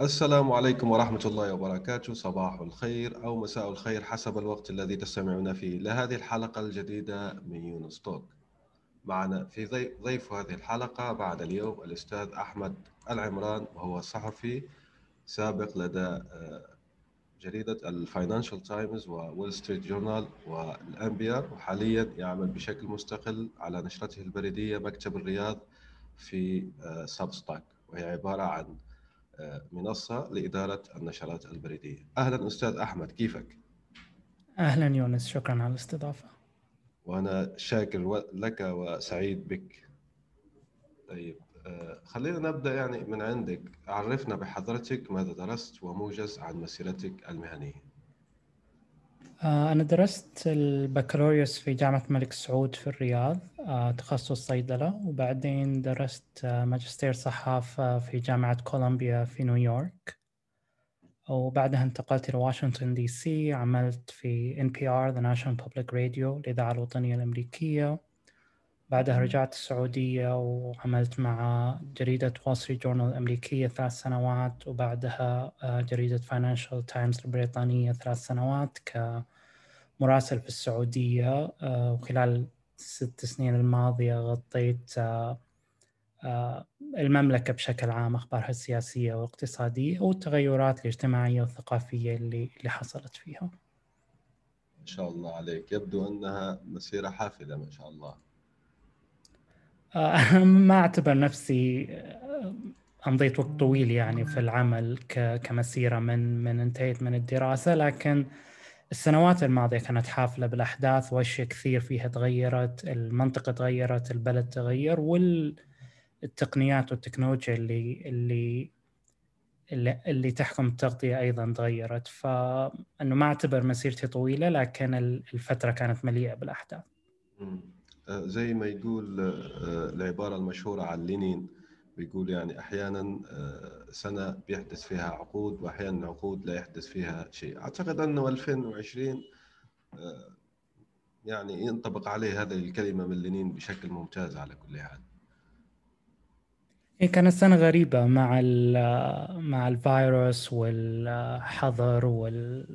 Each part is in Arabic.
السلام عليكم ورحمة الله وبركاته. صباح الخير أو مساء الخير حسب الوقت الذي تستمعون فيه. لهذه الحلقة الجديدة من يونس توك. معنا في ضيف هذه الحلقة بعد اليوم الأستاذ أحمد العمران وهو صحفي سابق لدى آه، جريدة الفاينانشال تايمز وول ستريت جورنال وال NPR وحاليا يعمل بشكل مستقل على نشرته البريدية مكتب الرياض في Substack آه، وهي عبارة عن منصة لإدارة النشرات البريدية. أهلا أستاذ أحمد كيفك؟ أهلا يونس شكرا على الاستضافة. وأنا شاكر لك وسعيد بك. طيب آه، خلينا نبدأ يعني من عندك. عرفنا بحضرتك ماذا درست وموجز عن مسيرتك المهنية. آه، أنا درست البكالوريوس في جامعة الملك سعود في الرياض آه، تخصص صيدلة. وبعدين درست آه، ماجستير صحافة في جامعة كولومبيا في نيويورك. وبعدها انتقلت إلى واشنطن دي سي عملت في NPR The National Public Radio الإذاعة الوطنية الأمريكية. بعدها رجعت السعودية وعملت مع جريدة وول ستريت جورنال الأمريكية ثلاث سنوات وبعدها آه، جريدة فاينانشال تايمز البريطانية ثلاث سنوات كمراسل في السعودية آه، وخلال الست سنين الماضية غطيت آه، المملكة بشكل عام أخبارها السياسية والاقتصادية والتغيرات الاجتماعية والثقافية اللي اللي حصلت فيها. ما شاء الله عليك، يبدو أنها مسيرة حافلة ما شاء الله. ما أعتبر نفسي آه، أمضيت وقت طويل يعني في العمل كمسيرة من من انتهيت من الدراسة لكن السنوات الماضية كانت حافلة بالأحداث وأشياء كثير فيها تغيرت، المنطقة تغيرت، البلد تغير والتقنيات والتكنولوجيا اللي اللي اللي, اللي تحكم التغطية أيضا تغيرت فانه ما أعتبر مسيرتي طويلة لكن الفترة كانت مليئة بالأحداث. آه، زي ما يقول آه، العبارة المشهورة عن لينين بيقول يعني أحيانا آه، سنة بيحدث فيها عقود وأحيانا عقود لا يحدث فيها شيء. أعتقد أنه 2020 يعني ينطبق عليه هذه الكلمة من لينين بشكل ممتاز على كل حال. هي كانت سنة غريبة مع مع الفيروس والحظر وال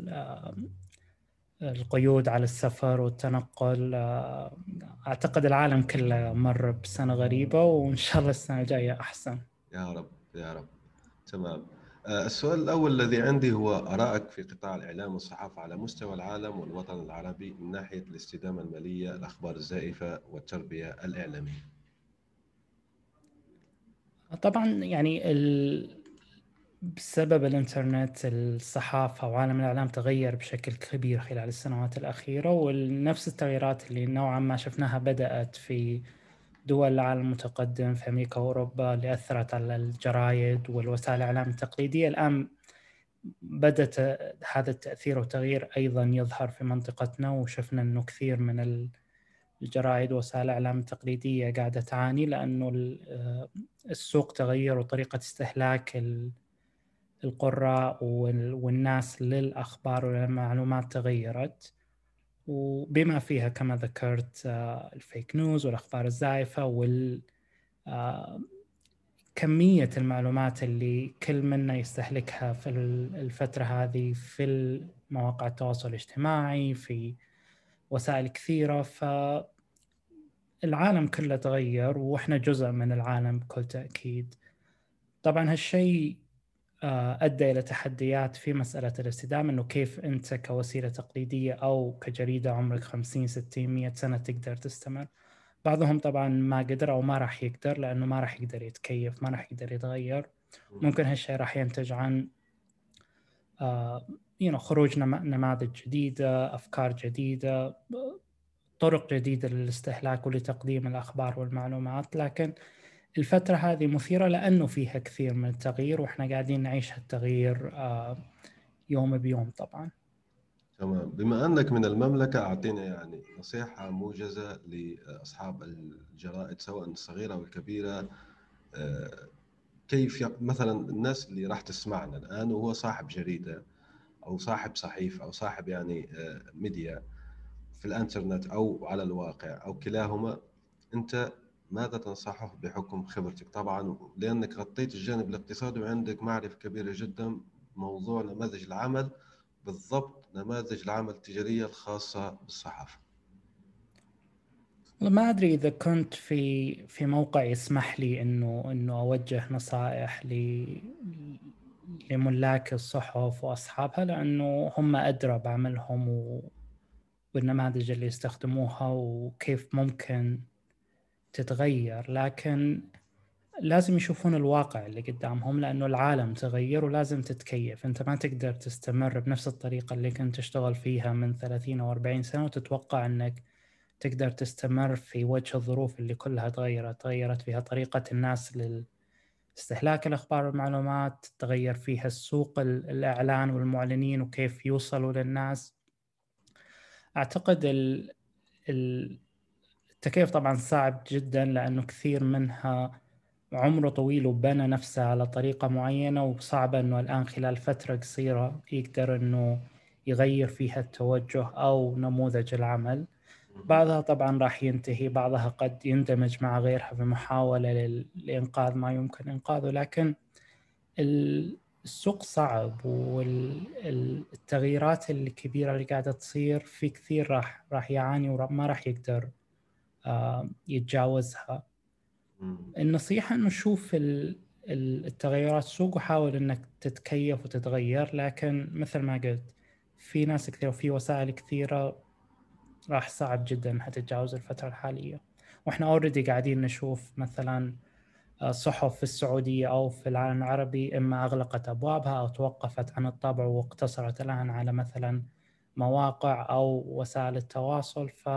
القيود على السفر والتنقل آه، أعتقد العالم كله مر بسنة غريبة وإن شاء الله السنة الجاية أحسن. يا رب يا رب. تمام. آه، السؤال الأول الذي عندي هو آرائك في قطاع الإعلام والصحافة على مستوى العالم والوطن العربي من ناحية الاستدامة المالية الأخبار الزائفة والتربية الإعلامية. طبعا يعني ال... بسبب الإنترنت الصحافة وعالم الإعلام تغير بشكل كبير خلال السنوات الأخيرة ونفس التغييرات اللي نوعا ما شفناها بدأت في دول العالم المتقدم في أمريكا وأوروبا اللي أثرت على الجرايد والوسائل الإعلام التقليدية. الآن بدأت هذا التأثير والتغيير أيضا يظهر في منطقتنا وشفنا أنه كثير من الجرائد ووسائل الإعلام التقليدية قاعدة تعاني لأنه السوق تغير وطريقة استهلاك القراء والناس للأخبار والمعلومات تغيرت. وبما فيها كما ذكرت آه، الفيك نيوز والأخبار الزائفة وال آه، المعلومات اللي كل منا يستهلكها في الفترة هذه في مواقع التواصل الاجتماعي في وسائل كثيرة. فالعالم كله تغير وإحنا جزء من العالم بكل تأكيد. طبعا هالشيء أدى إلى تحديات في مسألة الاستدامه إنه كيف أنت كوسيلة تقليدية أو كجريدة عمرك 50 60 100 سنة تقدر تستمر. بعضهم طبعا ما قدر أو ما راح يقدر لأنه ما راح يقدر يتكيف ما راح يقدر يتغير. ممكن هالشيء راح ينتج عن آه know, خروج نماذج جديدة أفكار جديدة طرق جديدة للاستهلاك ولتقديم الأخبار والمعلومات. لكن الفترة هذه مثيرة لأنه فيها كثير من التغيير وإحنا قاعدين نعيش هالتغيير آه، يوم بيوم طبعا. تمام. بما أنك من المملكة أعطينا يعني نصيحة موجزة لأصحاب الجرائد سواء الصغيرة أو الكبيرة آه، كيف مثلا الناس اللي راح تسمعنا الآن وهو صاحب جريدة أو صاحب صحيفة أو صاحب يعني آه، ميديا في الإنترنت أو على الواقع أو كلاهما أنت ماذا تنصحه بحكم خبرتك؟ طبعا لأنك غطيت الجانب الاقتصادي وعندك معرفة كبيرة جدا موضوع نماذج العمل بالضبط نماذج العمل التجارية الخاصة بالصحافة. ما أدري إذا كنت في في موقع يسمح لي إنه إنه أوجه نصائح ل لملاك الصحف وأصحابها لأنه هم أدرى بعملهم و... والنماذج اللي يستخدموها وكيف ممكن تتغير لكن لازم يشوفون الواقع اللي قدامهم لأنه العالم تغير ولازم تتكيف. أنت ما تقدر تستمر بنفس الطريقة اللي كنت تشتغل فيها من 30 أو 40 سنة وتتوقع إنك تقدر تستمر في وجه الظروف اللي كلها تغيرت تغيرت فيها طريقة الناس لاستهلاك الأخبار والمعلومات تغير فيها السوق الإعلان والمعلنين وكيف يوصلوا للناس. أعتقد ال ال التكيف طبعا صعب جدا لأنه كثير منها عمره طويل وبنى نفسه على طريقة معينة وصعبة أنه الآن خلال فترة قصيرة يقدر أنه يغير فيها التوجه أو نموذج العمل. بعضها طبعا راح ينتهي بعضها قد يندمج مع غيرها في محاولة لإنقاذ ما يمكن إنقاذه. لكن السوق صعب والتغييرات الكبيرة اللي قاعدة تصير في كثير راح راح يعاني وما راح يقدر يتجاوزها. النصيحة إنه شوف التغيرات السوق وحاول إنك تتكيف وتتغير. لكن مثل ما قلت في ناس كثير وفي وسائل كثيرة راح صعب جدا إنها تتجاوز الفترة الحالية. وإحنا اوريدي قاعدين نشوف مثلا آه، صحف في السعودية أو في العالم العربي إما أغلقت أبوابها أو توقفت عن الطبع واقتصرت الآن على مثلا مواقع أو وسائل التواصل. ف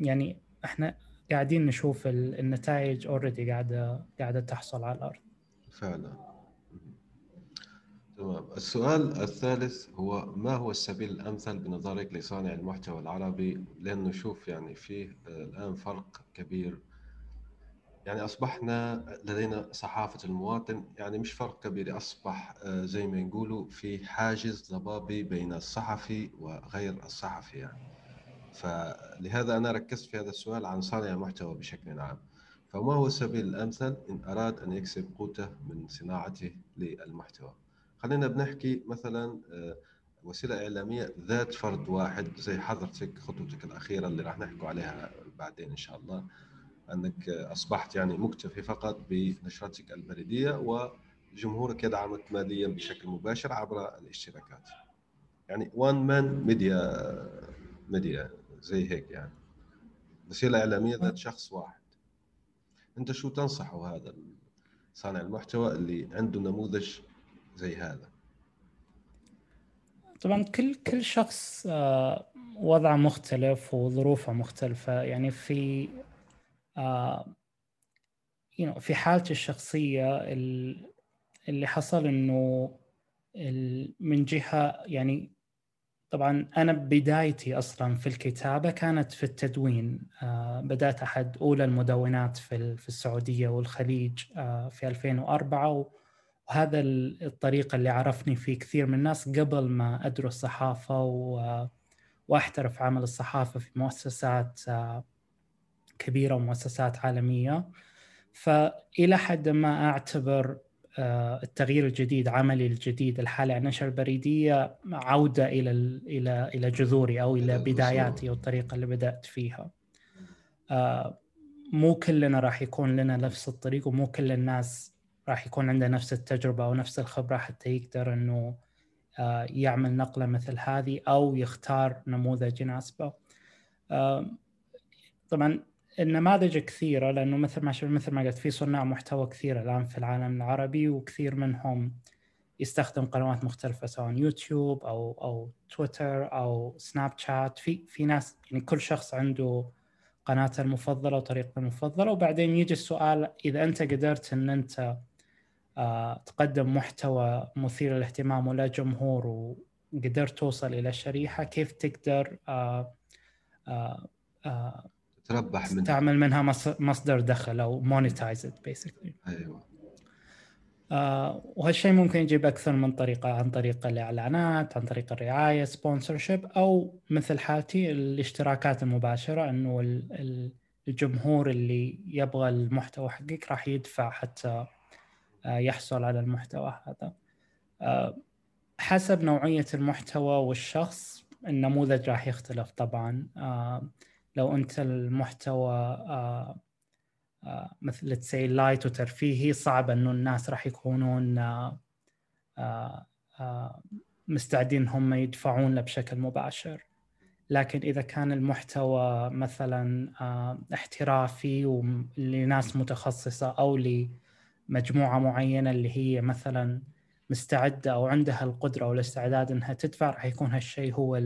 يعني إحنا قاعدين نشوف النتائج اوريدي قاعدة قاعدة تحصل على الأرض. فعلا. تمام. السؤال الثالث هو ما هو السبيل الأمثل بنظرك لصانع المحتوى العربي؟ لأنه شوف يعني فيه الآن فرق كبير. يعني أصبحنا لدينا صحافة المواطن يعني مش فرق كبير أصبح آه، زي ما نقولوا في حاجز ضبابي بين الصحفي وغير الصحفي يعني. فلهذا أنا ركزت في هذا السؤال عن صانع المحتوى بشكل عام. فما هو السبيل الأمثل إن أراد أن يكسب قوته من صناعته للمحتوى؟ خلينا بنحكي مثلا آه، وسيلة إعلامية ذات فرد واحد زي حضرتك خطوتك الأخيرة اللي راح نحكوا عليها بعدين إن شاء الله. أنك أصبحت يعني مكتفي فقط بنشرتك البريدية وجمهورك يدعمك ماليا بشكل مباشر عبر الاشتراكات. يعني one man media media زي هيك يعني. وسيله اعلاميه ذات شخص واحد. أنت شو تنصحه هذا صانع المحتوى اللي عنده نموذج زي هذا؟ طبعا كل كل شخص آه، وضعه مختلف وظروفه مختلفة. يعني في آه، في حالتي الشخصية اللي حصل إنه من جهة يعني طبعا أنا بدايتي أصلا في الكتابة كانت في التدوين. آه، بدأت أحد أولى المدونات في في السعودية والخليج آه، في 2004 وهذا الطريق اللي عرفني فيه كثير من الناس قبل ما أدرس صحافة وأحترف عمل الصحافة في مؤسسات آه، كبيرة ومؤسسات عالمية. فإلى حد ما أعتبر التغيير الجديد عملي الجديد الحالة النشر البريدية عودة إلى إلى إلى جذوري أو إلى بداياتي والطريقة اللي بدأت فيها. آه، مو كلنا راح يكون لنا نفس الطريق ومو كل الناس راح يكون عنده نفس التجربة أو نفس الخبرة حتى يقدر إنه آه، يعمل نقلة مثل هذه أو يختار نموذج يناسبه. طبعا النماذج كثيرة لأنه مثل ما مثل ما قلت في صناع محتوى كثير الآن في العالم العربي وكثير منهم يستخدم قنوات مختلفة سواء يوتيوب أو أو تويتر أو سناب شات. في في ناس يعني كل شخص عنده قناته المفضلة وطريقته المفضلة. وبعدين يجي السؤال إذا أنت قدرت إن أنت آه، تقدم محتوى مثير للاهتمام ولا جمهور وقدرت توصل إلى شريحة كيف تقدر آه، تربح منها. تعمل منها مصدر دخل أو monetize basically أيوه. آه وهالشيء ممكن يجيب أكثر من طريقة عن طريق الإعلانات عن طريق الرعاية sponsorship أو مثل حالتي الاشتراكات المباشرة إنه الجمهور اللي يبغى المحتوى حقك راح يدفع حتى آه يحصل على المحتوى هذا. آه حسب نوعية المحتوى والشخص النموذج راح يختلف طبعا. آه لو أنت المحتوى آه آه، مثل تسي لايت وترفيهي صعب إنه الناس راح يكونون آه، مستعدين هم يدفعون له بشكل مباشر. لكن إذا كان المحتوى مثلا احترافي لناس متخصصة أو لمجموعة معينة اللي هي مثلا مستعدة أو عندها القدرة والاستعداد إنها تدفع راح يكون هالشيء هو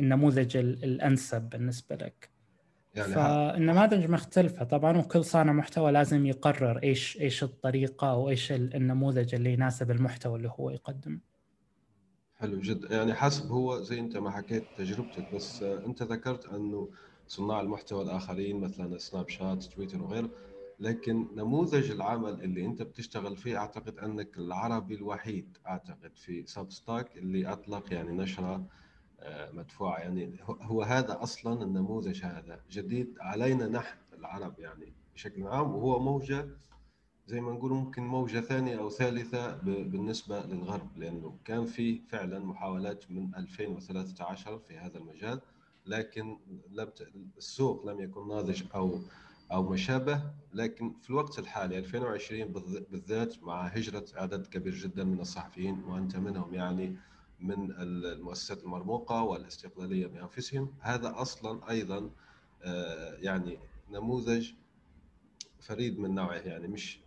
النموذج الأنسب بالنسبة لك. يعني فالنماذج مختلفة. طبعا وكل صانع محتوى لازم يقرر إيش إيش الطريقة أو إيش النموذج اللي يناسب المحتوى اللي هو يقدمه. حلو جدا. يعني حسب هو زي أنت ما حكيت تجربتك بس أنت ذكرت أنه صناع المحتوى الآخرين مثلا سناب شات تويتر وغيره لكن نموذج العمل اللي أنت بتشتغل فيه أعتقد أنك العربي الوحيد أعتقد في سبستاك اللي أطلق يعني نشرة مدفوعه يعني. هو هذا أصلا النموذج هذا. جديد علينا نحن العرب يعني بشكل عام وهو موجة زي ما نقول ممكن موجة ثانية أو ثالثة بالنسبة للغرب لأنه كان في فعلا محاولات من 2013 في هذا المجال لكن لم السوق لم يكن ناضج أو أو ما شابه لكن في الوقت الحالي 2020 بالذات مع هجرة عدد كبير جدا من الصحفيين وأنت منهم يعني من المؤسسات المرموقة والاستقلالية بأنفسهم. هذا أصلا أيضا آه، يعني نموذج فريد من نوعه يعني مش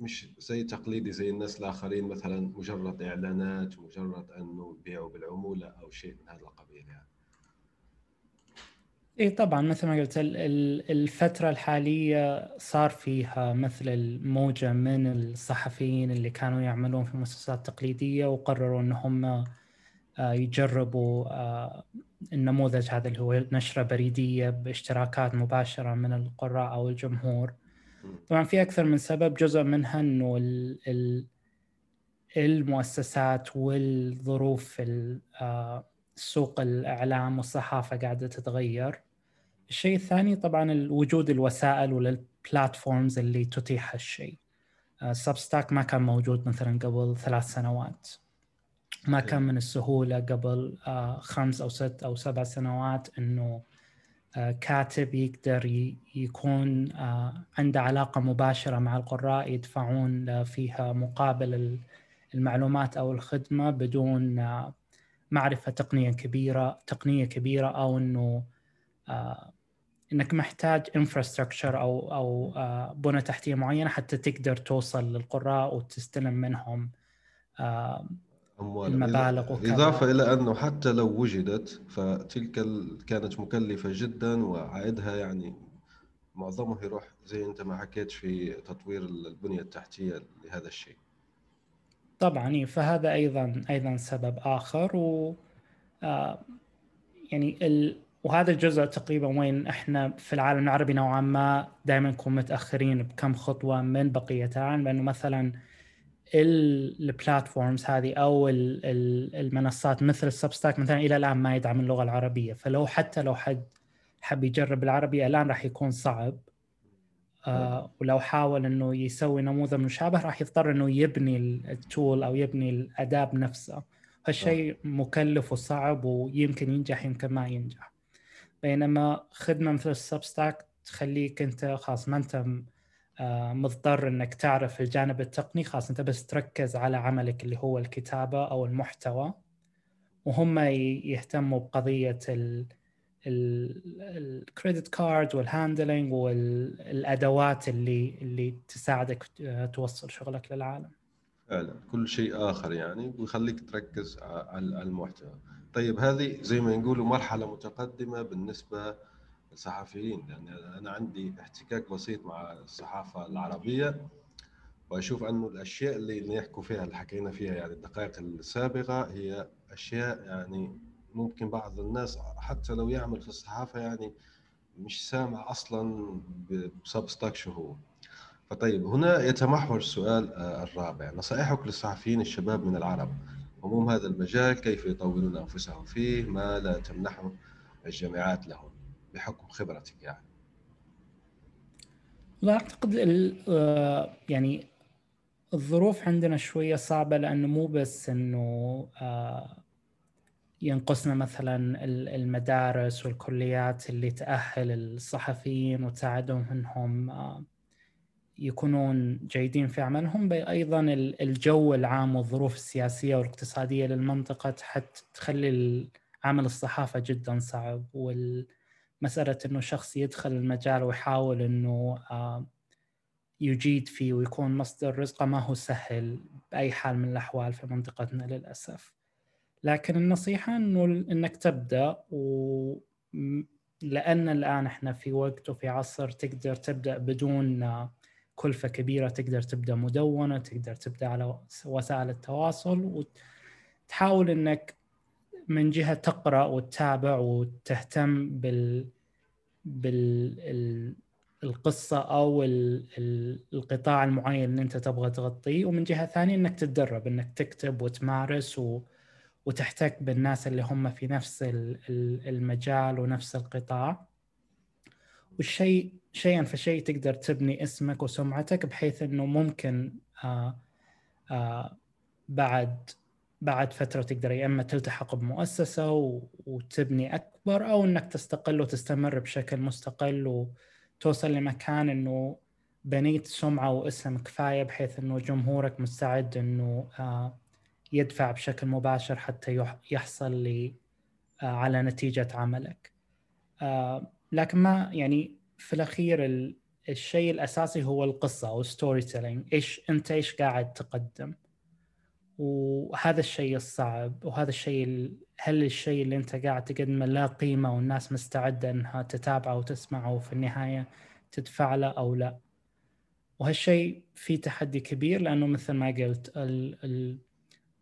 مش زي تقليدي زي الناس الآخرين مثلا مجرد إعلانات مجرد أنه يبيعوا بالعمولة أو شيء من هذا القبيل يعني. اي طبعا مثل ما قلت الفترة الحالية صار فيها مثل الموجة من الصحفيين اللي كانوا يعملون في مؤسسات تقليدية وقرروا إن هم آه، يجربوا آه، النموذج هذا اللي هو نشرة بريدية باشتراكات مباشرة من القراء أو الجمهور. طبعا في أكثر من سبب جزء منها أنه المؤسسات والظروف آه، سوق الإعلام والصحافة قاعدة تتغير. الشيء الثاني طبعا وجود الوسائل وال platforms اللي تتيح هالشيء. Substack ما كان موجود مثلا قبل ثلاث سنوات. ما كان من السهولة قبل آه، خمس أو ست أو سبع سنوات إنه آه، كاتب يقدر يكون آه، عنده علاقة مباشرة مع القراء يدفعون فيها مقابل المعلومات أو الخدمة بدون معرفة تقنية كبيرة تقنية كبيرة أو إنه إنك محتاج انفراستراكشر أو أو بنى تحتية معينة حتى تقدر توصل للقراء وتستلم منهم أموال المبالغ وكذا. إضافة إلى أنه حتى لو وجدت فتلك كانت مكلفة جدا وعائدها يعني معظمه يروح زي أنت ما حكيت في تطوير البنية التحتية لهذا الشيء. طبعا فهذا أيضا أيضا سبب آخر و آه، يعني ال... وهذا الجزء تقريبا وين إحنا في العالم العربي نوعا ما دائما نكون متأخرين بكم خطوة من بقيه العالم لأنه مثلا ال platforms هذه أو المنصات مثل ال Substack مثلا إلى الآن ما يدعم اللغة العربية. فلو حتى لو حد حب يجرب العربي الآن راح يكون صعب. آه ولو حاول إنه يسوي نموذج مشابه راح يضطر إنه يبني ال tool أو يبني الاداه بنفسه هالشيء مكلف وصعب ويمكن ينجح يمكن ما ينجح. بينما خدمة مثل ال Substack تخليك أنت خلاص ما أنت مضطر إنك تعرف الجانب التقني خلاص أنت بس تركز على عملك اللي هو الكتابة أو المحتوى وهم يهتموا بقضية ال credit card وال handling والأدوات اللي اللي تساعدك آه، توصل شغلك للعالم. فعلا كل شيء آخر يعني ويخليك تركز على المحتوى. طيب هذه زي ما نقولوا مرحلة متقدمة بالنسبة الصحفيين لأن أنا عندي احتكاك بسيط مع الصحافة العربية وأشوف أنه الأشياء اللي يحكوا فيها اللي حكينا فيها يعني الدقائق السابقة هي أشياء يعني ممكن بعض الناس حتى لو يعمل في الصحافة يعني مش سامع أصلا بسبستاك شو هو. فطيب هنا يتمحور السؤال آه، الرابع. نصائحك للصحفيين الشباب من العرب. هموم هذا المجال كيف يطورون أنفسهم فيه؟ ما لا تمنحه الجامعات لهم؟ بحكم خبرتك يعني؟ لا أعتقد آه، يعني الظروف عندنا شوية صعبة لأنه مو بس إنه آه، ينقصنا مثلا المدارس والكليات اللي تأهل الصحفيين وتساعدهم إنهم آه، يكونون جيدين في عملهم أيضا الجو العام والظروف السياسية والاقتصادية للمنطقة حتى تخلي عمل الصحافة جدا صعب والمساله إنه شخص يدخل المجال ويحاول إنه آه، يجيد فيه ويكون مصدر رزقه ما هو سهل بأي حال من الأحوال في منطقتنا للأسف. لكن النصيحة إنه إنك تبدأ و لأن الآن إحنا في وقت وفي عصر تقدر تبدأ بدون كلفة كبيرة تقدر تبدأ مدونة تقدر تبدأ على وسائل التواصل وتحاول إنك من جهة تقرأ وتتابع وتهتم بال بال القصة أو القطاع المعين اللي أنت تبغى تغطيه. ومن جهة ثانية إنك تتدرب إنك تكتب وتمارس و... وتحتك بالناس اللي هم في نفس المجال ونفس القطاع. والشيء شيئا فشيء تقدر تبني اسمك وسمعتك بحيث إنه ممكن آآ آآ بعد بعد فترة تقدر يا إما تلتحق بمؤسسة وتبني أكبر أو إنك تستقل وتستمر بشكل مستقل وتوصل لمكان إنه بنيت سمعة واسم كفاية بحيث إنه جمهورك مستعد إنه يدفع بشكل مباشر حتى يحصل لي على نتيجة عملك. لكن ما يعني في الأخير الشيء الأساسي هو القصة أو storytelling إيش أنت إيش قاعد تقدم وهذا الشيء الصعب وهذا الشيء هل الشيء اللي أنت قاعد تقدمه له قيمة والناس مستعدة إنها تتابعه وتسمعه وفي النهاية تدفع له أو لا وهالشيء في تحدي كبير لأنه مثل ما قلت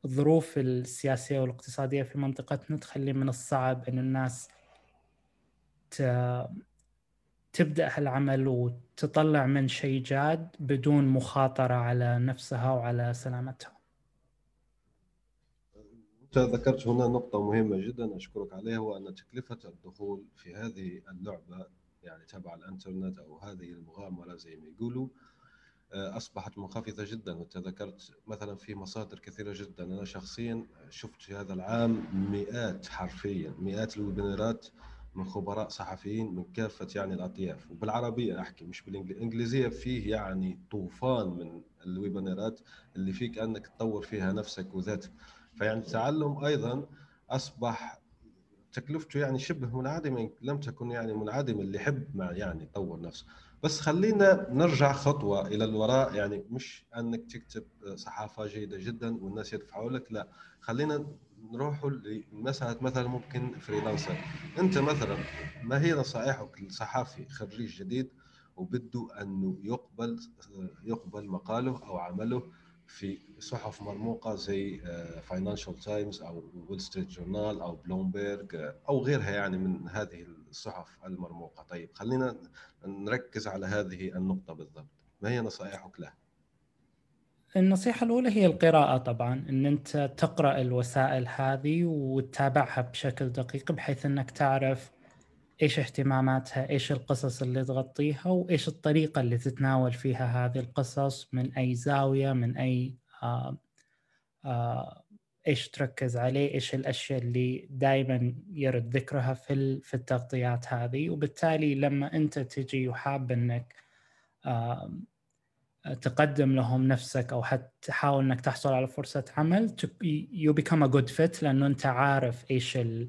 الظروف السياسية والاقتصادية في منطقتنا تخلي من الصعب إن الناس تبدأ هالعمل وتطلع من شيء جاد بدون مخاطرة على نفسها وعلى سلامتها. انت ذكرت هنا نقطة مهمة جدا أشكرك عليها وأن تكلفة الدخول في هذه اللعبة يعني تبع الإنترنت أو هذه المغامرة زي ما يقولوا آه، أصبحت منخفضة جدا. وأنت ذكرت مثلا في مصادر كثيرة جدا. أنا شخصيا شفت في هذا العام مئات حرفيا مئات الويبينارات من خبراء صحفيين من كافة يعني الأطياف. وبالعربية أحكي مش بالإنجليزية. فيه يعني طوفان من الويبنرات اللي فيك أنك تطور فيها نفسك وذاتك. فيعني التعلم أيضا أصبح تكلفته يعني شبه منعدمة لم تكن يعني منعدمة اللي يحب يعني يطور نفسه. بس خلينا نرجع خطوة إلى الوراء يعني مش أنك تكتب صحافة جيدة جدا والناس يدفعوا لك لا. خلينا نروحوا لمسألة مثلا ممكن freelancer. أنت مثلا ما هي نصائحك لصحافي خريج جديد وبده أنه يقبل يقبل مقاله أو عمله في صحف مرموقة زي فاينانشال تايمز أو وول ستريت جورنال أو بلومبيرج أو غيرها يعني من هذه الصحف المرموقة طيب خلينا نركز على هذه النقطة بالضبط ما هي نصائحك له؟ النصيحة الأولى هي القراءة طبعا إن أنت تقرأ الوسائل هذه وتتابعها بشكل دقيق بحيث أنك تعرف إيش اهتماماتها؟ إيش القصص اللي تغطيها؟ وإيش الطريقة اللي تتناول فيها هذه القصص؟ من أي زاوية؟ من أي آآ آآ إيش تركز عليه؟ إيش الأشياء اللي دائما يرد ذكرها في في التغطيات هذه؟ وبالتالي لما أنت تجي وحاب أنك تقدم لهم نفسك أو حتى تحاول إنك تحصل على فرصة عمل you become a good fit لأنه أنت عارف إيش ال...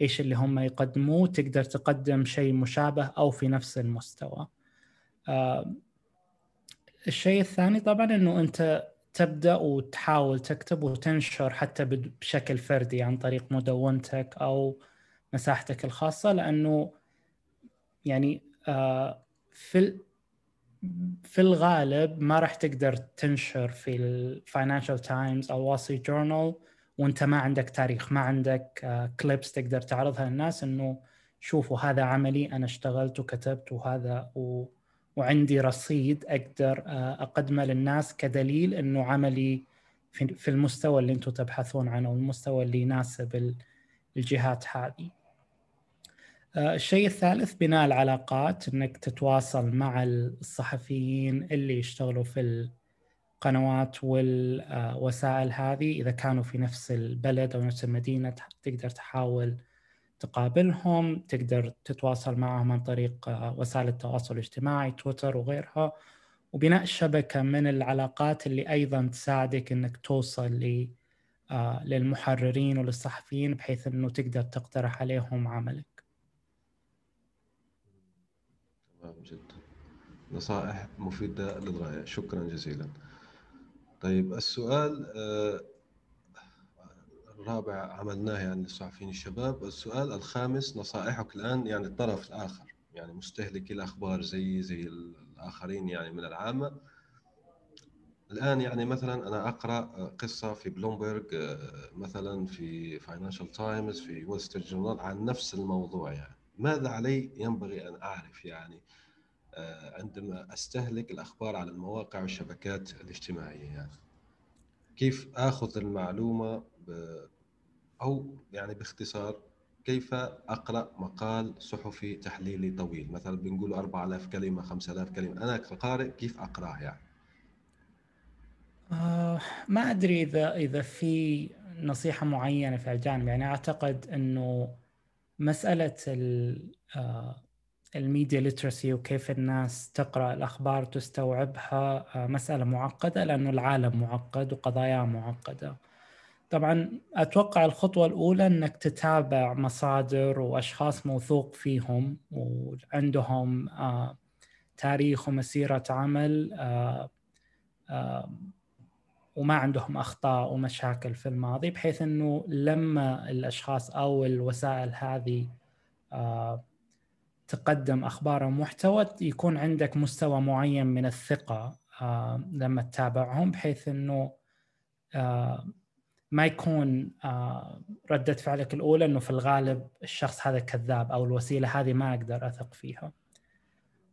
إيش اللي هم يقدموه تقدر تقدم شيء مشابه أو في نفس المستوى. الشيء الثاني طبعا إنه أنت تبدأ وتحاول تكتب وتنشر حتى بشكل فردي عن طريق مدونتك أو مساحتك الخاصة لأنه يعني آه، في في الغالب ما راح تقدر تنشر في الفاينانشال تايمز أو ستريت جورنال وانت ما عندك تاريخ ما عندك clips تقدر تعرضها للناس انه شوفوا هذا عملي أنا اشتغلت وكتبت وهذا و... وعندي رصيد أقدر أقدمه للناس كدليل إنه عملي في المستوى اللي أنتم تبحثون عنه والمستوى اللي يناسب الجهات هذه. الشيء الثالث بناء العلاقات إنك تتواصل مع الصحفيين اللي يشتغلوا في القنوات والوسائل هذه إذا كانوا في نفس البلد أو نفس المدينة تقدر تحاول تقابلهم تقدر تتواصل معهم عن طريق وسائل التواصل الاجتماعي تويتر وغيرها. وبناء شبكة من العلاقات اللي أيضا تساعدك أنك توصل للمحررين وللصحفيين بحيث أنه تقدر تقترح عليهم عملك. تمام جدا. نصائح مفيدة للغاية شكرا جزيلا. طيب السؤال آه، الرابع عملناه يعني للصحفيين الشباب. السؤال الخامس نصائحك الآن يعني الطرف الآخر يعني مستهلكي الأخبار زي زي الآخرين يعني من العامة. الآن يعني مثلا أنا أقرأ قصة في بلومبرج مثلا في فاينانشال تايمز في وول ستريت جورنال عن نفس الموضوع يعني. ماذا علي ينبغي أن أعرف يعني؟ عندما أستهلك الأخبار على المواقع والشبكات الاجتماعية يعني كيف آخذ المعلومة ب... أو يعني باختصار كيف أقرأ مقال صحفي تحليلي طويل؟ مثلا بنقول 4000 كلمة 5000 كلمة أنا كقارئ كيف اقراه يعني؟ آه ما أدري إذا إذا في نصيحة معينة في الجانب يعني أعتقد إنه مسألة آه الميديا ليترسي وكيف الناس تقرأ الأخبار وتستوعبها آه، مسألة معقدة لأنه العالم معقد وقضاياه معقدة. طبعا أتوقع الخطوة الأولى إنك تتابع مصادر وأشخاص موثوق فيهم وعندهم آه، تاريخ ومسيرة عمل آه، وما عندهم أخطاء ومشاكل في الماضي بحيث إنه لما الأشخاص أو الوسائل هذه تقدم أخبار ومحتوى يكون عندك مستوى معين من الثقة آه، لما تتابعهم بحيث إنه آه، ما يكون آه، ردة فعلك الأولى أنه في الغالب الشخص هذا كذاب أو الوسيلة هذه ما أقدر أثق فيها.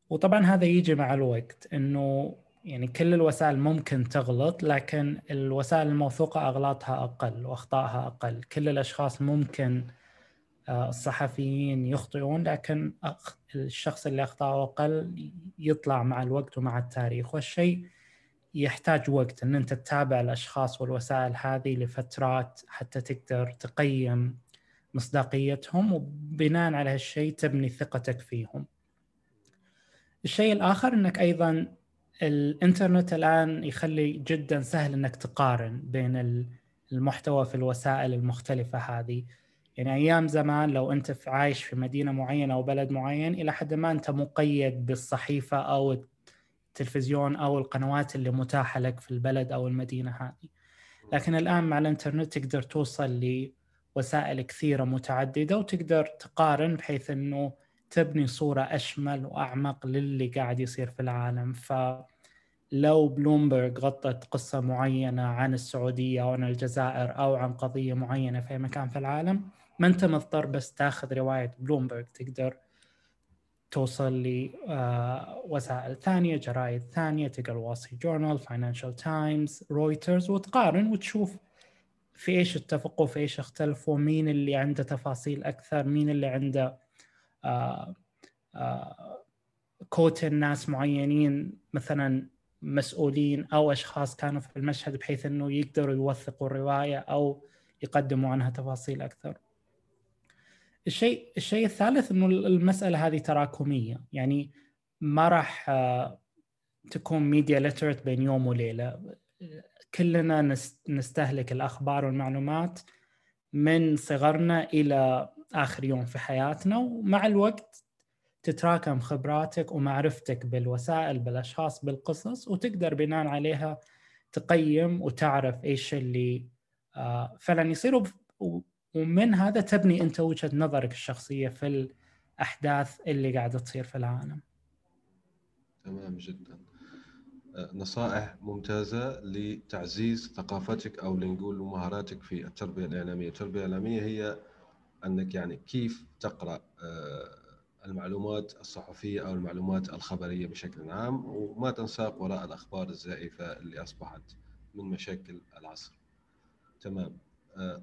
وطبعا هذا يجي مع الوقت أنه يعني كل الوسائل ممكن تغلط لكن الوسائل الموثوقة أغلاطها أقل وأخطائها أقل. كل الأشخاص ممكن الصحفيين يخطئون لكن الشخص اللي أخطأه أقل يطلع مع الوقت ومع التاريخ والشيء يحتاج وقت إن أنت تتابع الأشخاص والوسائل هذه لفترات حتى تقدر تقيم مصداقيتهم وبناء على هالشيء تبني ثقتك فيهم. الشيء الآخر إنك أيضا الإنترنت الآن يخلي جدا سهل إنك تقارن بين المحتوى في الوسائل المختلفة هذه يعني أيام زمان لو أنت في عايش في مدينة معينة أو بلد معين إلى حد ما أنت مقيد بالصحيفة أو التلفزيون أو القنوات اللي متاحة لك في البلد أو المدينة هذه. لكن الآن مع الإنترنت تقدر توصل لوسائل كثيرة متعددة وتقدر تقارن بحيث إنه تبني صورة أشمل وأعمق للي قاعد يصير في العالم. ف لو بلومبرج غطت قصة معينة عن السعودية أو عن الجزائر أو عن قضية معينة في مكان في العالم ما أنت مضطر بس تاخذ رواية بلومبرج تقدر توصل لوسائل آه، ثانية جرايد ثانية تقرأ وول ستريت جورنال فاينانشال تايمز رويترز وتقارن وتشوف في إيش اتفقوا في إيش اختلفوا مين اللي عنده تفاصيل أكثر مين اللي عنده آه آه كوت الناس معينين مثلا مسؤولين أو أشخاص كانوا في المشهد بحيث إنه يقدروا يوثقوا الرواية أو يقدموا عنها تفاصيل أكثر. الشيء الشيء الثالث إنه المسألة هذه تراكمية. يعني ما راح آه، تكون ميديا ليترت بين يوم وليلة. كلنا نستهلك الأخبار والمعلومات من صغرنا إلى آخر يوم في حياتنا ومع الوقت تتراكم خبراتك ومعرفتك بالوسائل بالأشخاص بالقصص وتقدر بناء عليها تقيم وتعرف إيش اللي آه، فعلا يصير. ومن هذا تبني أنت وجهة نظرك الشخصية في الأحداث اللي قاعدة تصير في العالم. تمام جدا. آه، نصائح ممتازة لتعزيز ثقافتك أو لنقول مهاراتك في التربية الإعلامية. التربية الإعلامية هي أنك يعني كيف تقرأ آه، المعلومات الصحفية أو المعلومات الخبرية بشكل عام وما تنساق وراء الأخبار الزائفة اللي أصبحت من مشاكل العصر. تمام.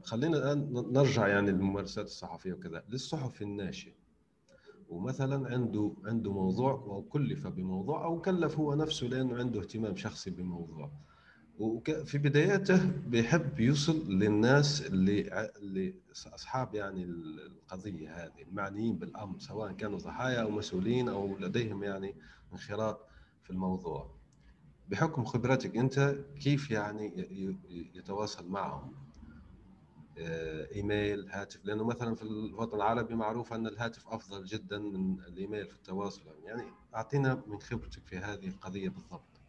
خلينا الآن نرجع يعني للممارسات الصحفية وكذا للصحفي الناشئ ومثلا عنده عنده موضوع وكلف بموضوع أو كلف هو نفسه لأنه عنده اهتمام شخصي بموضوع. وفي بداياته بيحب يوصل للناس اللي اللي أصحاب يعني القضية هذه المعنيين بالأمر سواء كانوا ضحايا أو مسؤولين أو لديهم يعني انخراط في الموضوع. بحكم خبرتك أنت كيف يعني يتواصل معهم؟ آه، إيميل هاتف لأنه مثلا في الوطن العربي معروف أن الهاتف أفضل جدا من الإيميل في التواصل. يعني أعطينا من خبرتك في هذه القضية بالضبط.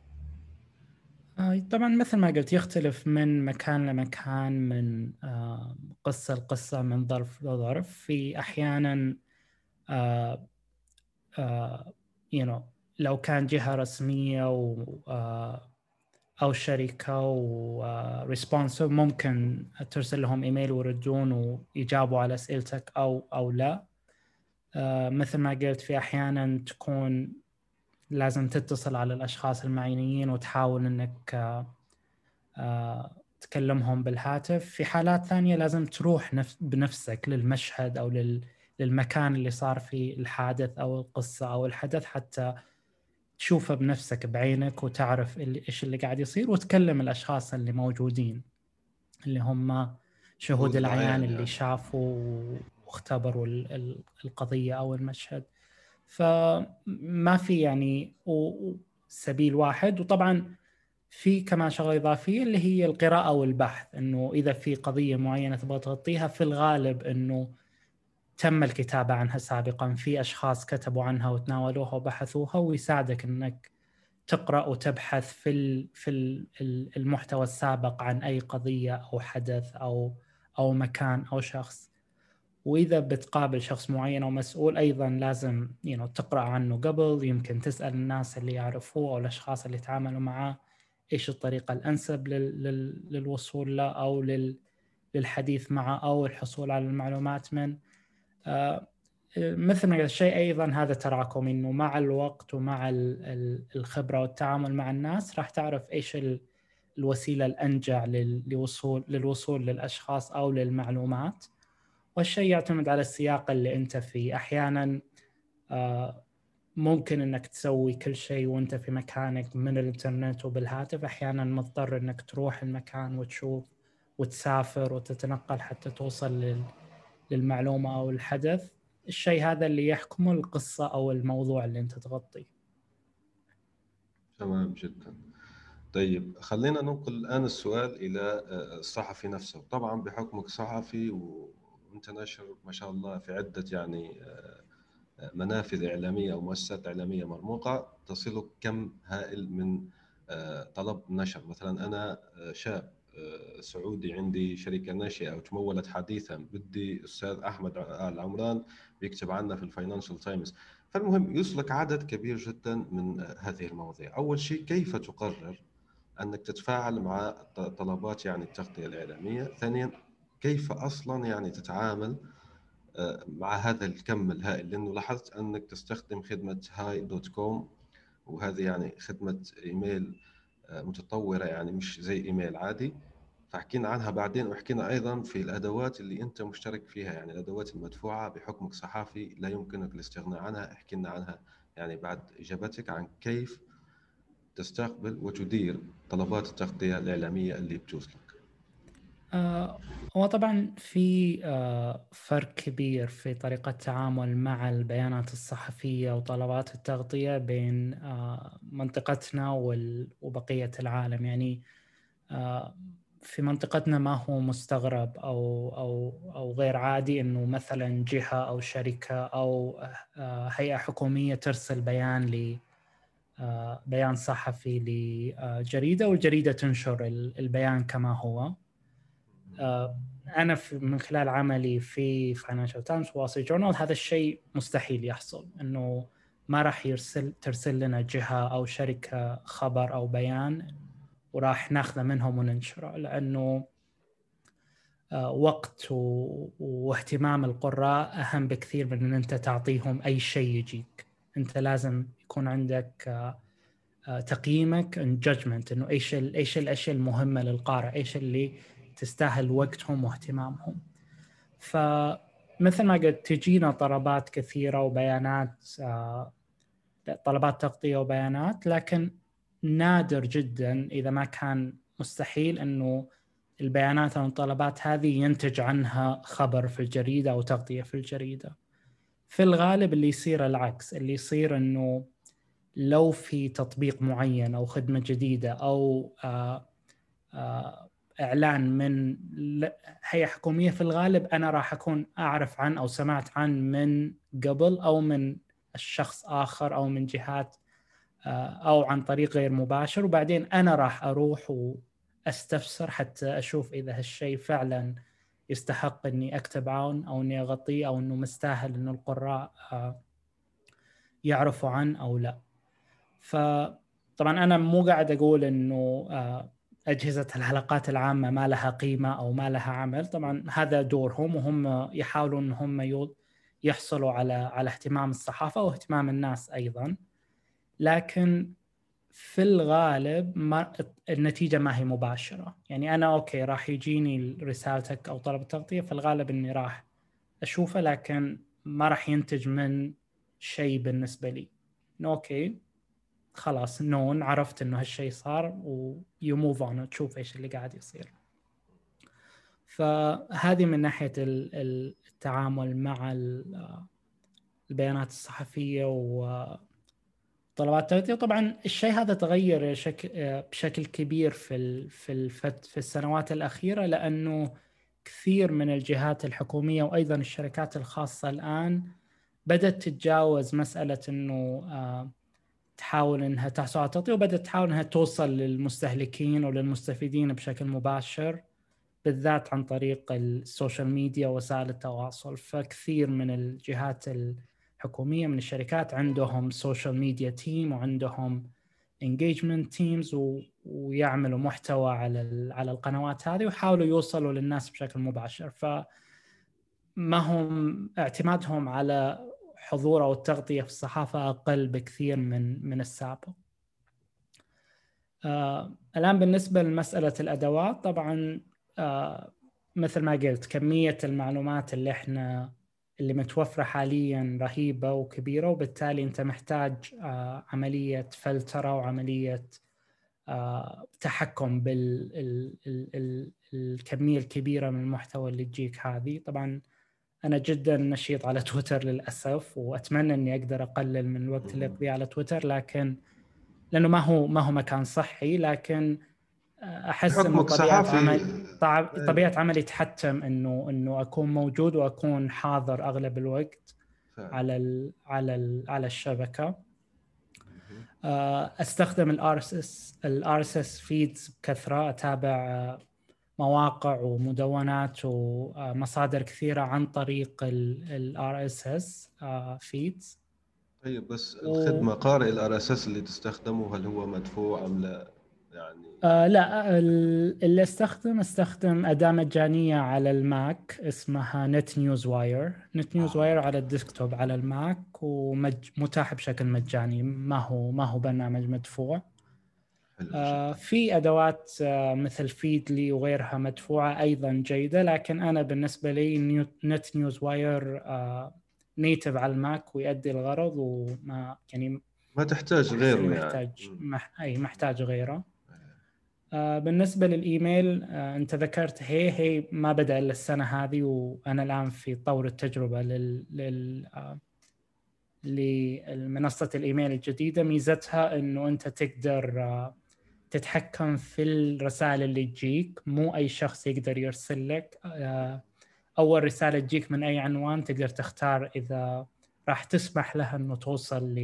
آه، طبعا مثل ما قلت يختلف من مكان لمكان من آه، قصة لقصة من ظرف لظرف. في أحيانا you know لو كان جهة رسمية و أو شركة وريسبونسيف ممكن ترسل لهم إيميل ويردون ويجاوبوا على أسئلتك أو أو لا. آه، مثل ما قلت في أحيانا تكون لازم تتصل على الأشخاص المعينين وتحاول إنك آه، آه، تكلمهم بالهاتف. في حالات ثانية لازم تروح بنفسك للمشهد أو للمكان اللي صار فيه الحادث أو القصة أو الحدث حتى تشوفه بنفسك بعينك وتعرف اللي إيش اللي قاعد يصير وتكلم الأشخاص اللي موجودين اللي هم شهود العيان اللي يعني. شافوا واختبروا القضية أو المشهد فما في يعني سبيل واحد وطبعا في كمان شغلة إضافية اللي هي القراءة والبحث إنه إذا في قضية معينة تبغى تغطيها في الغالب إنه تم الكتابة عنها سابقا. في أشخاص كتبوا عنها وتناولوها وبحثوها ويساعدك أنك تقرأ وتبحث في في المحتوى السابق عن أي قضية أو حدث أو أو مكان أو شخص. وإذا بتقابل شخص معين أو مسؤول أيضا لازم you know, تقرأ عنه قبل. يمكن تسأل الناس اللي يعرفوه أو الأشخاص اللي تعاملوا معاه إيش الطريقة الأنسب للوصول له أو للحديث معه أو الحصول على المعلومات منه. مثل ما قلت الشيء أيضا هذا تراكمي إنه مع الوقت ومع الخبرة والتعامل مع الناس راح تعرف إيش الوسيلة الأنجع للوصول للوصول للأشخاص أو للمعلومات. والشيء يعتمد على السياق اللي أنت فيه. أحيانا آه، ممكن إنك تسوي كل شيء وأنت في مكانك من الإنترنت وبالهاتف. أحيانا مضطر إنك تروح المكان وتشوف وتسافر وتتنقل حتى توصل لل للمعلومة أو الحدث الشيء هذا اللي يحكمه القصة أو الموضوع اللي أنت تغطيه. تمام جدا. طيب خلينا ننقل الآن السؤال إلى آه، الصحفي نفسه. طبعا بحكمك صحفي وأنت ناشر ما شاء الله في عدة يعني آه، آه، منافذ إعلامية أو مؤسسات إعلامية مرموقة. تصلك كم هائل من طلب نشر؟ مثلا أنا شاب سعودي عندي شركة ناشئة وتمولت حديثا. بدي أستاذ أحمد آل عمران بيكتب عنا في الفاينانشال تايمز. فالمهم يوصلك عدد كبير جدا من هذه المواضيع. أول شيء كيف تقرر أنك تتفاعل مع طلبات يعني التغطية الإعلامية؟ ثانيا كيف أصلا يعني تتعامل آه، مع هذا الكم الهائل؟ لأنه لاحظت أنك تستخدم خدمة Hey dot com وهذه يعني خدمة إيميل آه، متطورة يعني مش زي إيميل عادي. فحكينا عنها بعدين وحكينا أيضا في الأدوات اللي أنت مشترك فيها يعني الأدوات المدفوعة بحكمك صحافي لا يمكنك الاستغناء عنها حكينا عنها يعني بعد إجابتك عن كيف تستقبل وتدير طلبات التغطية الإعلامية اللي بتوصلك. آه هو طبعا في آه فرق كبير في طريقة التعامل مع البيانات الصحفية وطلبات التغطية بين آه منطقتنا وبقية العالم يعني آه في منطقتنا ما هو مستغرب أو أو أو غير عادي إنه مثلا جهة أو شركة أو آه، هيئة حكومية ترسل بيان ل آه، بيان صحفي لجريده والجريدة تنشر البيان كما هو. آه، أنا من خلال عملي في فاينانشال تايمز وول جورنال هذا الشيء مستحيل يحصل إنه ما راح يرسل ترسل لنا جهة أو شركة خبر أو بيان وراح ناخذه منهم وننشره لأنه آه، وقت واهتمام القراء أهم بكثير من إن أنت تعطيهم أي شيء يجيك. أنت لازم يكون عندك آه، آه، تقييمك ان جادجمنت إنه إيش إيش الأشياء المهمة للقارئ إيش اللي تستاهل وقتهم واهتمامهم. فمثل ما قلت تجينا طلبات كثيرة وبيانات طلبات تغطية وبيانات لكن نادر جدا إذا ما كان مستحيل إنه البيانات أو الطلبات هذه ينتج عنها خبر في الجريدة أو تغطية في الجريدة. في الغالب اللي يصير العكس، اللي يصير إنه لو في تطبيق معين أو خدمة جديدة أو آآ آآ إعلان من هيئة حكومية في الغالب أنا راح أكون أعرف عن أو سمعت عن من قبل أو من الشخص آخر أو من جهات أو عن طريق غير مباشر وبعدين أنا راح أروح وأستفسر حتى أشوف إذا هالشيء فعلا يستحق إني أكتب عنه أو إني أغطيه أو إنه مستاهل إنه القراء يعرفوا عنه أو لا. فطبعا أنا مو قاعد أقول إنه أجهزة الحلقات العامة ما لها قيمة أو ما لها عمل، طبعا هذا دورهم وهم يحاولوا ان هم يحصلوا على على اهتمام الصحافة واهتمام الناس أيضا. لكن في الغالب ما النتيجة ما هي مباشرة. يعني أنا okay راح يجيني رسالتك أو طلب التغطية في الغالب إني راح أشوفه لكن ما راح ينتج من شيء بالنسبة لي. okay خلاص known عرفت إنه هالشيء صار و you move on تشوف إيش اللي قاعد يصير. فهذه من ناحية التعامل مع البيانات الصحفية و طلبات التغذيه وطبعا الشيء هذا تغير بشكل كبير في في في السنوات الأخيرة لأنه كثير من الجهات الحكومية وأيضا الشركات الخاصة الآن بدأت تتجاوز مسألة إنه آه، تحاول إنها تحصل على تغطية وبدأت تحاول إنها توصل للمستهلكين وللمستفيدين بشكل مباشر بالذات عن طريق السوشيال ميديا وسائل التواصل. فكثير من الجهات حكومية من الشركات عندهم social media team وعندهم engagement teams ويعملوا محتوى على على القنوات هذه ويحاولوا يوصلوا للناس بشكل مباشر ف ما هم اعتمادهم على حضور أو التغطيه في الصحافة أقل بكثير من من السابق. آه الآن بالنسبة لمسألة الأدوات طبعا آه مثل ما قلت كمية المعلومات اللي إحنا اللي متوفرة حاليا رهيبة وكبيرة وبالتالي أنت محتاج آه، عملية فلترة وعملية آه، تحكم بالكميه الكبيرة من المحتوى اللي تجيك هذه. طبعا أنا جدا نشيط على تويتر للأسف وأتمنى إني أقدر أقلل من الوقت اللي اقضيه على تويتر لكن لأنه ما هو ما هو مكان صحي لكن أحس إنه طبيعة عمل إيه. طبيعة عملي تحتم انه إنه أكون موجود وأكون حاضر أغلب الوقت على ال على ال على الشبكة. آه، أستخدم ال RSS ال RSS feeds بكثرة. أتابع آه، مواقع ومدونات ومصادر كثيرة عن طريق ال RSS feeds طيب بس الخدمة قارئ ال RSS اللي تستخدمه هل هو مدفوع أم لا؟ يعني آه لا اللي استخدم استخدم أداة مجانية على الماك اسمها نت نيوز واير نت نيوز واير على ال desktop على الماك ومتاح بشكل مجاني. ما هو ما هو برنامج مدفوع. آه في أدوات آه مثل فيدلي وغيرها مدفوعة أيضا جيدة لكن أنا بالنسبة لي نيو نت نيوز واير آه native على الماك ويؤدي الغرض وما يعني ما تحتاج غيره يعني. محتاج مح... أي محتاج غيره. آه، بالنسبة للإيميل آه، أنت ذكرت هي هي ما بدأ إلا السنة هذه وأنا الآن في طور التجربة لل, لل... آه، لمنصة الإيميل الجديدة. ميزتها إنه أنت تقدر تتحكم في الرسائل اللي تجيك. مو أي شخص يقدر يرسل لك. أول رسالة تجيك من أي عنوان تقدر تختار إذا راح تسمح لها إنه توصل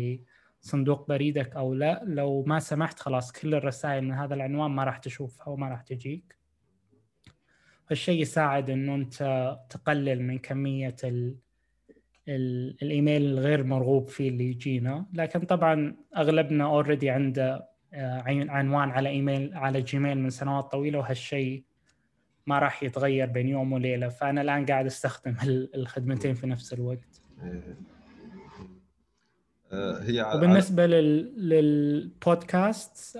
صندوق بريدك أو لا لو ما سمحت خلاص كل الرسائل من هذا العنوان ما راح تشوفها وما راح تجيك. هالشيء يساعد إنه أنت تقلل من كمية ال ال الإيميل الغير مرغوب فيه اللي يجينا. لكن طبعا أغلبنا already عنده آه، عنوان على إيميل على جيميل من سنوات طويلة وهالشيء ما راح يتغير بين يوم وليلة. فأنا الآن قاعد أستخدم الخدمتين في نفس الوقت. آه، هي وبالنسبة لل... للبودكاست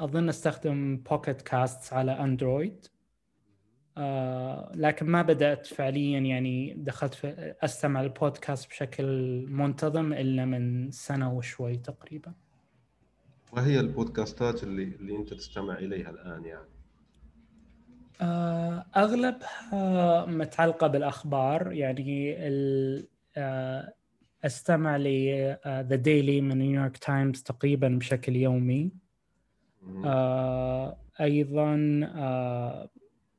أظن أستخدم بوكيت كاست على اندرويد آه، لكن ما بدأت فعليا يعني دخلت في أستمع البودكاست بشكل منتظم إلا من سنة وشوي تقريبا. وهي البودكاستات اللي اللي أنت تستمع إليها الآن يعني؟ آه، أغلبها متعلقة بالأخبار يعني أستمع ل The Daily من نيويورك تايمز تقريبا بشكل يومي. آه أيضا آه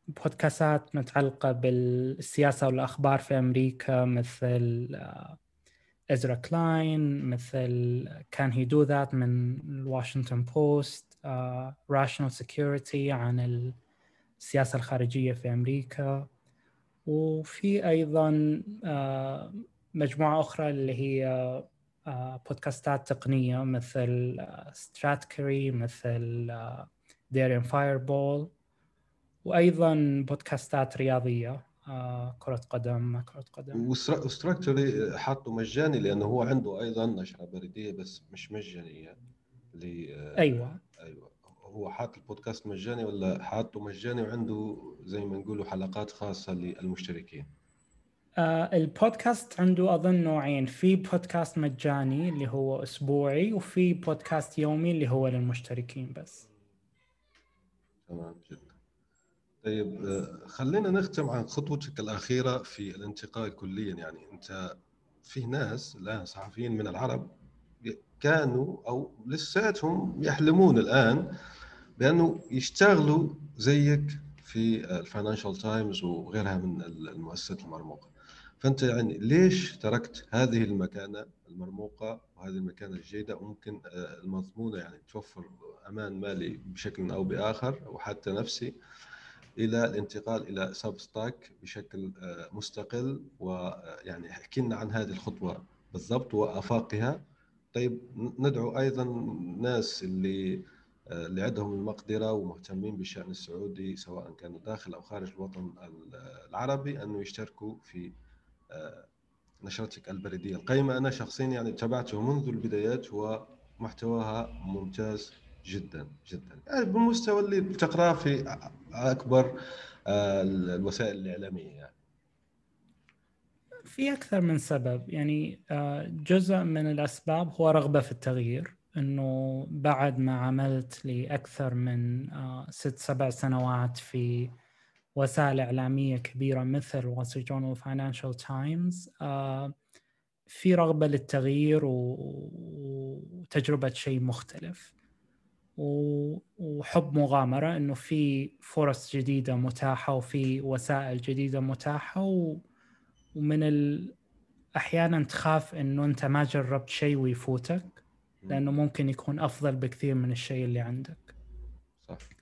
بودكاستات متعلقة بالسياسة والأخبار في أمريكا مثل آه إزرا كلاين مثل Can He Do That من الواشنطن بوست Rational Security عن السياسة الخارجية في أمريكا. وفي أيضا uh, مجموعة أخرى اللي هي آه، بودكاستات تقنية مثل Stratechery آه، مثل Daring Fireball وأيضا بودكاستات رياضية آه، كرة قدم ما كرة قدم. و Stratechery حاطه مجاني لأنه هو عنده أيضا نشرة بريدية بس مش مجانية ل أيوة. أيوة. هو حاط البودكاست مجاني ولا حاطه مجاني وعنده زي ما نقولوا حلقات خاصة للمشتركين؟ آه البودكاست عنده أظن نوعين. في بودكاست مجاني اللي هو أسبوعي وفي بودكاست يومي اللي هو للمشتركين بس. تمام جدا طيب آه، خلينا نختم عن خطوتك الأخيرة في الانتقال كليا. يعني أنت في ناس الان صحفيين من العرب كانوا أو لساتهم يحلمون الآن بأنه يشتغلوا زيك في الفاينانشال تايمز وغيرها من المؤسسات المرموقة. فأنت يعني ليش تركت هذه المكانة المرموقة وهذه المكانة الجيدة وممكن آه، المضمونة يعني توفر أمان مالي بشكل أو بآخر وحتى نفسي إلى الانتقال إلى Substack بشكل آه، مستقل ويعني احكي لنا عن هذه الخطوة بالضبط وأفاقها. طيب ندعو أيضا ناس اللي آه، اللي عندهم المقدرة ومهتمين بالشأن السعودي سواء كانوا داخل أو خارج الوطن العربي انه يشتركوا في آه، نشرتك البريدية القيمة. أنا شخصيا يعني تابعته منذ البدايات ومحتواها ممتاز جدا جدا. يعني بالمستوى اللي بتقرأه في أكبر آه، الوسائل الإعلامية يعني. في أكثر من سبب. يعني آه، جزء من الأسباب هو رغبة في التغيير إنه بعد ما عملت لأكثر من ست سبع سنوات في وسائل إعلامية كبيرة مثل وول ستريت جورنال وفاينانشال تايمز في رغبة للتغيير وتجربة شيء مختلف. وحب مغامرة إنه في فرص جديدة متاحة وفي وسائل جديدة متاحة ومن ال... أحيانا تخاف إنه أنت ما جربت شيء ويفوتك لأنه ممكن يكون أفضل بكثير من الشيء اللي عندك. صح.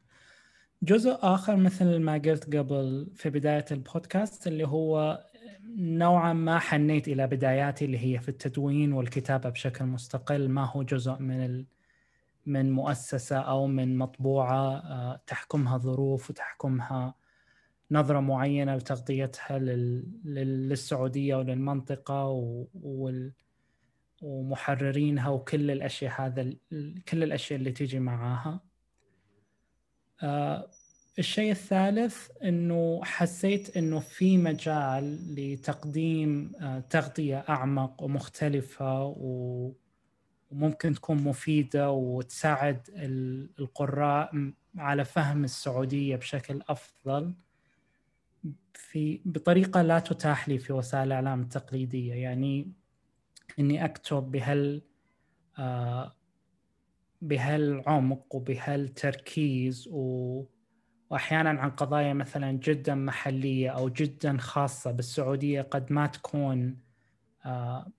جزء آخر مثل ما قلت قبل في بداية البودكاست اللي هو نوعا ما حنيت إلى بداياتي اللي هي في التدوين والكتابة بشكل مستقل. ما هو جزء من ال... من مؤسسة أو من مطبوعة آه، تحكمها ظروف وتحكمها نظرة معينة لتغطيتها لل... للسعودية وللمنطقة و... وال... ومحررينها وكل الأشياء هذا كل الأشياء اللي تيجي معاها. الشيء الثالث إنه حسيت إنه في مجال لتقديم آه تغطية أعمق ومختلفة وممكن تكون مفيدة وتساعد القراء على فهم السعودية بشكل أفضل في بطريقة لا تتاح لي في وسائل الإعلام التقليدية. يعني إني أكتب بهال آه بهالعمق وبهالتركيز و... وأحيانا عن قضايا مثلا جدا محلية أو جدا خاصة. بالسعودية قد ما تكون آه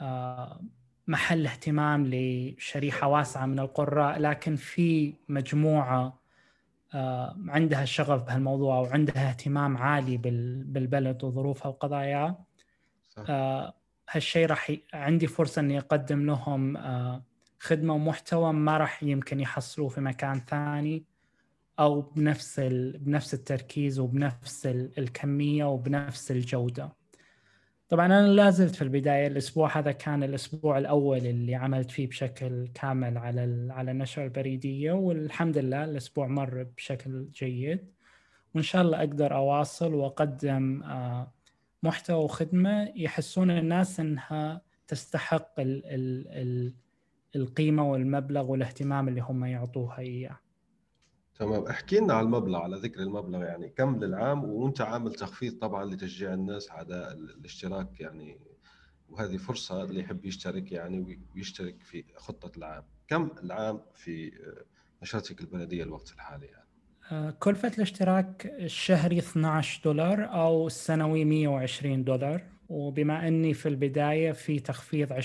آه محل اهتمام لشريحة واسعة من القراء لكن في مجموعة آه، عندها شغف بهالموضوع وعندها اهتمام عالي بالبلد وظروفها وقضاياها. هالشيء راح ي... عندي فرصة إني أقدم لهم خدمة ومحتوى ما راح يمكن يحصلوه في مكان ثاني أو بنفس ال... بنفس التركيز وبنفس الكمية وبنفس الجودة. طبعا أنا لا زلت في البداية الأسبوع هذا كان الأسبوع الأول اللي عملت فيه بشكل كامل على ال... على النشره البريدية والحمد لله الأسبوع مر بشكل جيد. وإن شاء الله أقدر أواصل وأقدم آه، محتوى وخدمة يحسون الناس إنها تستحق ال... ال... ال... القيمة والمبلغ والاهتمام اللي هم يعطوها إياه. تمام. احكي لنا على المبلغ على ذكر المبلغ يعني كم للعام؟ وأنت عامل تخفيض طبعا لتشجيع الناس على الاشتراك يعني وهذه فرصة اللي يحب يشترك يعني ويشترك في خطة العام. كم العام في نشرتك البلدية الوقت الحالي يعني؟ آه، كلفة الاشتراك الشهري 12 دولار أو السنوي 120 دولار. وبما أني في البداية في تخفيض 20%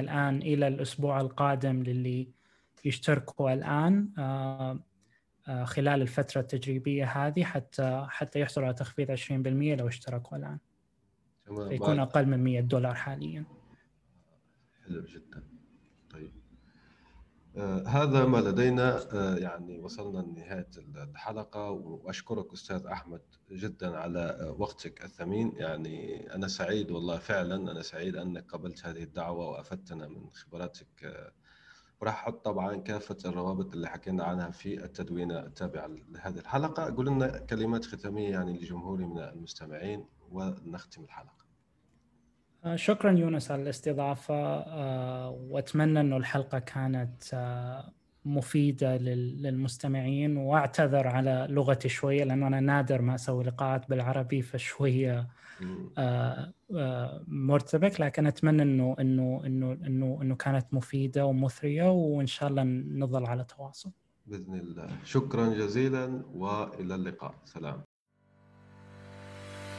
الآن إلى الأسبوع القادم للي يشتركوا الآن آه، آه، خلال الفترة التجريبية هذه حتى حتى يحصلوا على تخفيض 20% لو اشتركوا الآن. تمام يكون أقل من 100 دولار حاليا. حلو جدا. هذا ما لدينا آه يعني وصلنا لنهاية الحلقة وأشكرك أستاذ أحمد جدا على آه، وقتك الثمين. يعني أنا سعيد والله فعلا أنا سعيد أنك قبلت هذه الدعوة وأفدتنا من خبراتك. آه وراح أحط طبعا كافة الروابط اللي حكينا عنها في التدوينة التابعة لهذه الحلقة. قول لنا كلمات ختامية يعني لجمهوري من المستمعين ونختم الحلقة. آه، شكرا يونس على الاستضافة آه، وأتمنى إنه الحلقة كانت آه، مفيدة للمستمعين وأعتذر على لغتي شوية لأنه أنا نادر ما أسوي لقاءات بالعربي آه، آه، مرتبك لكن أتمنى انه انه انه انه إنه كانت مفيدة ومثرية وإن شاء الله نظل على تواصل. بإذن الله. شكرا جزيلا وإلى اللقاء. سلام.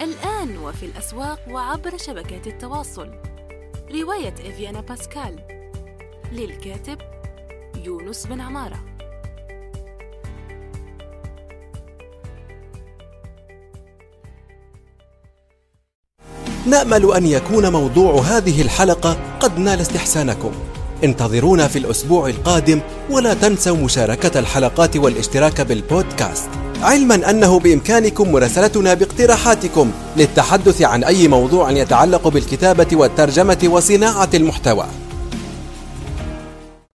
الآن وفي الأسواق وعبر شبكات التواصل. رواية إفيانا باسكال. للكاتب يونس بن عمارة. نأمل أن يكون موضوع هذه الحلقة قد نال استحسانكم. انتظرونا في الأسبوع القادم ولا تنسوا مشاركة الحلقات والاشتراك بالبودكاست. علما أنه بإمكانكم مراسلتنا باقتراحاتكم للتحدث عن أي موضوع يتعلق بالكتابة والترجمة وصناعة المحتوى.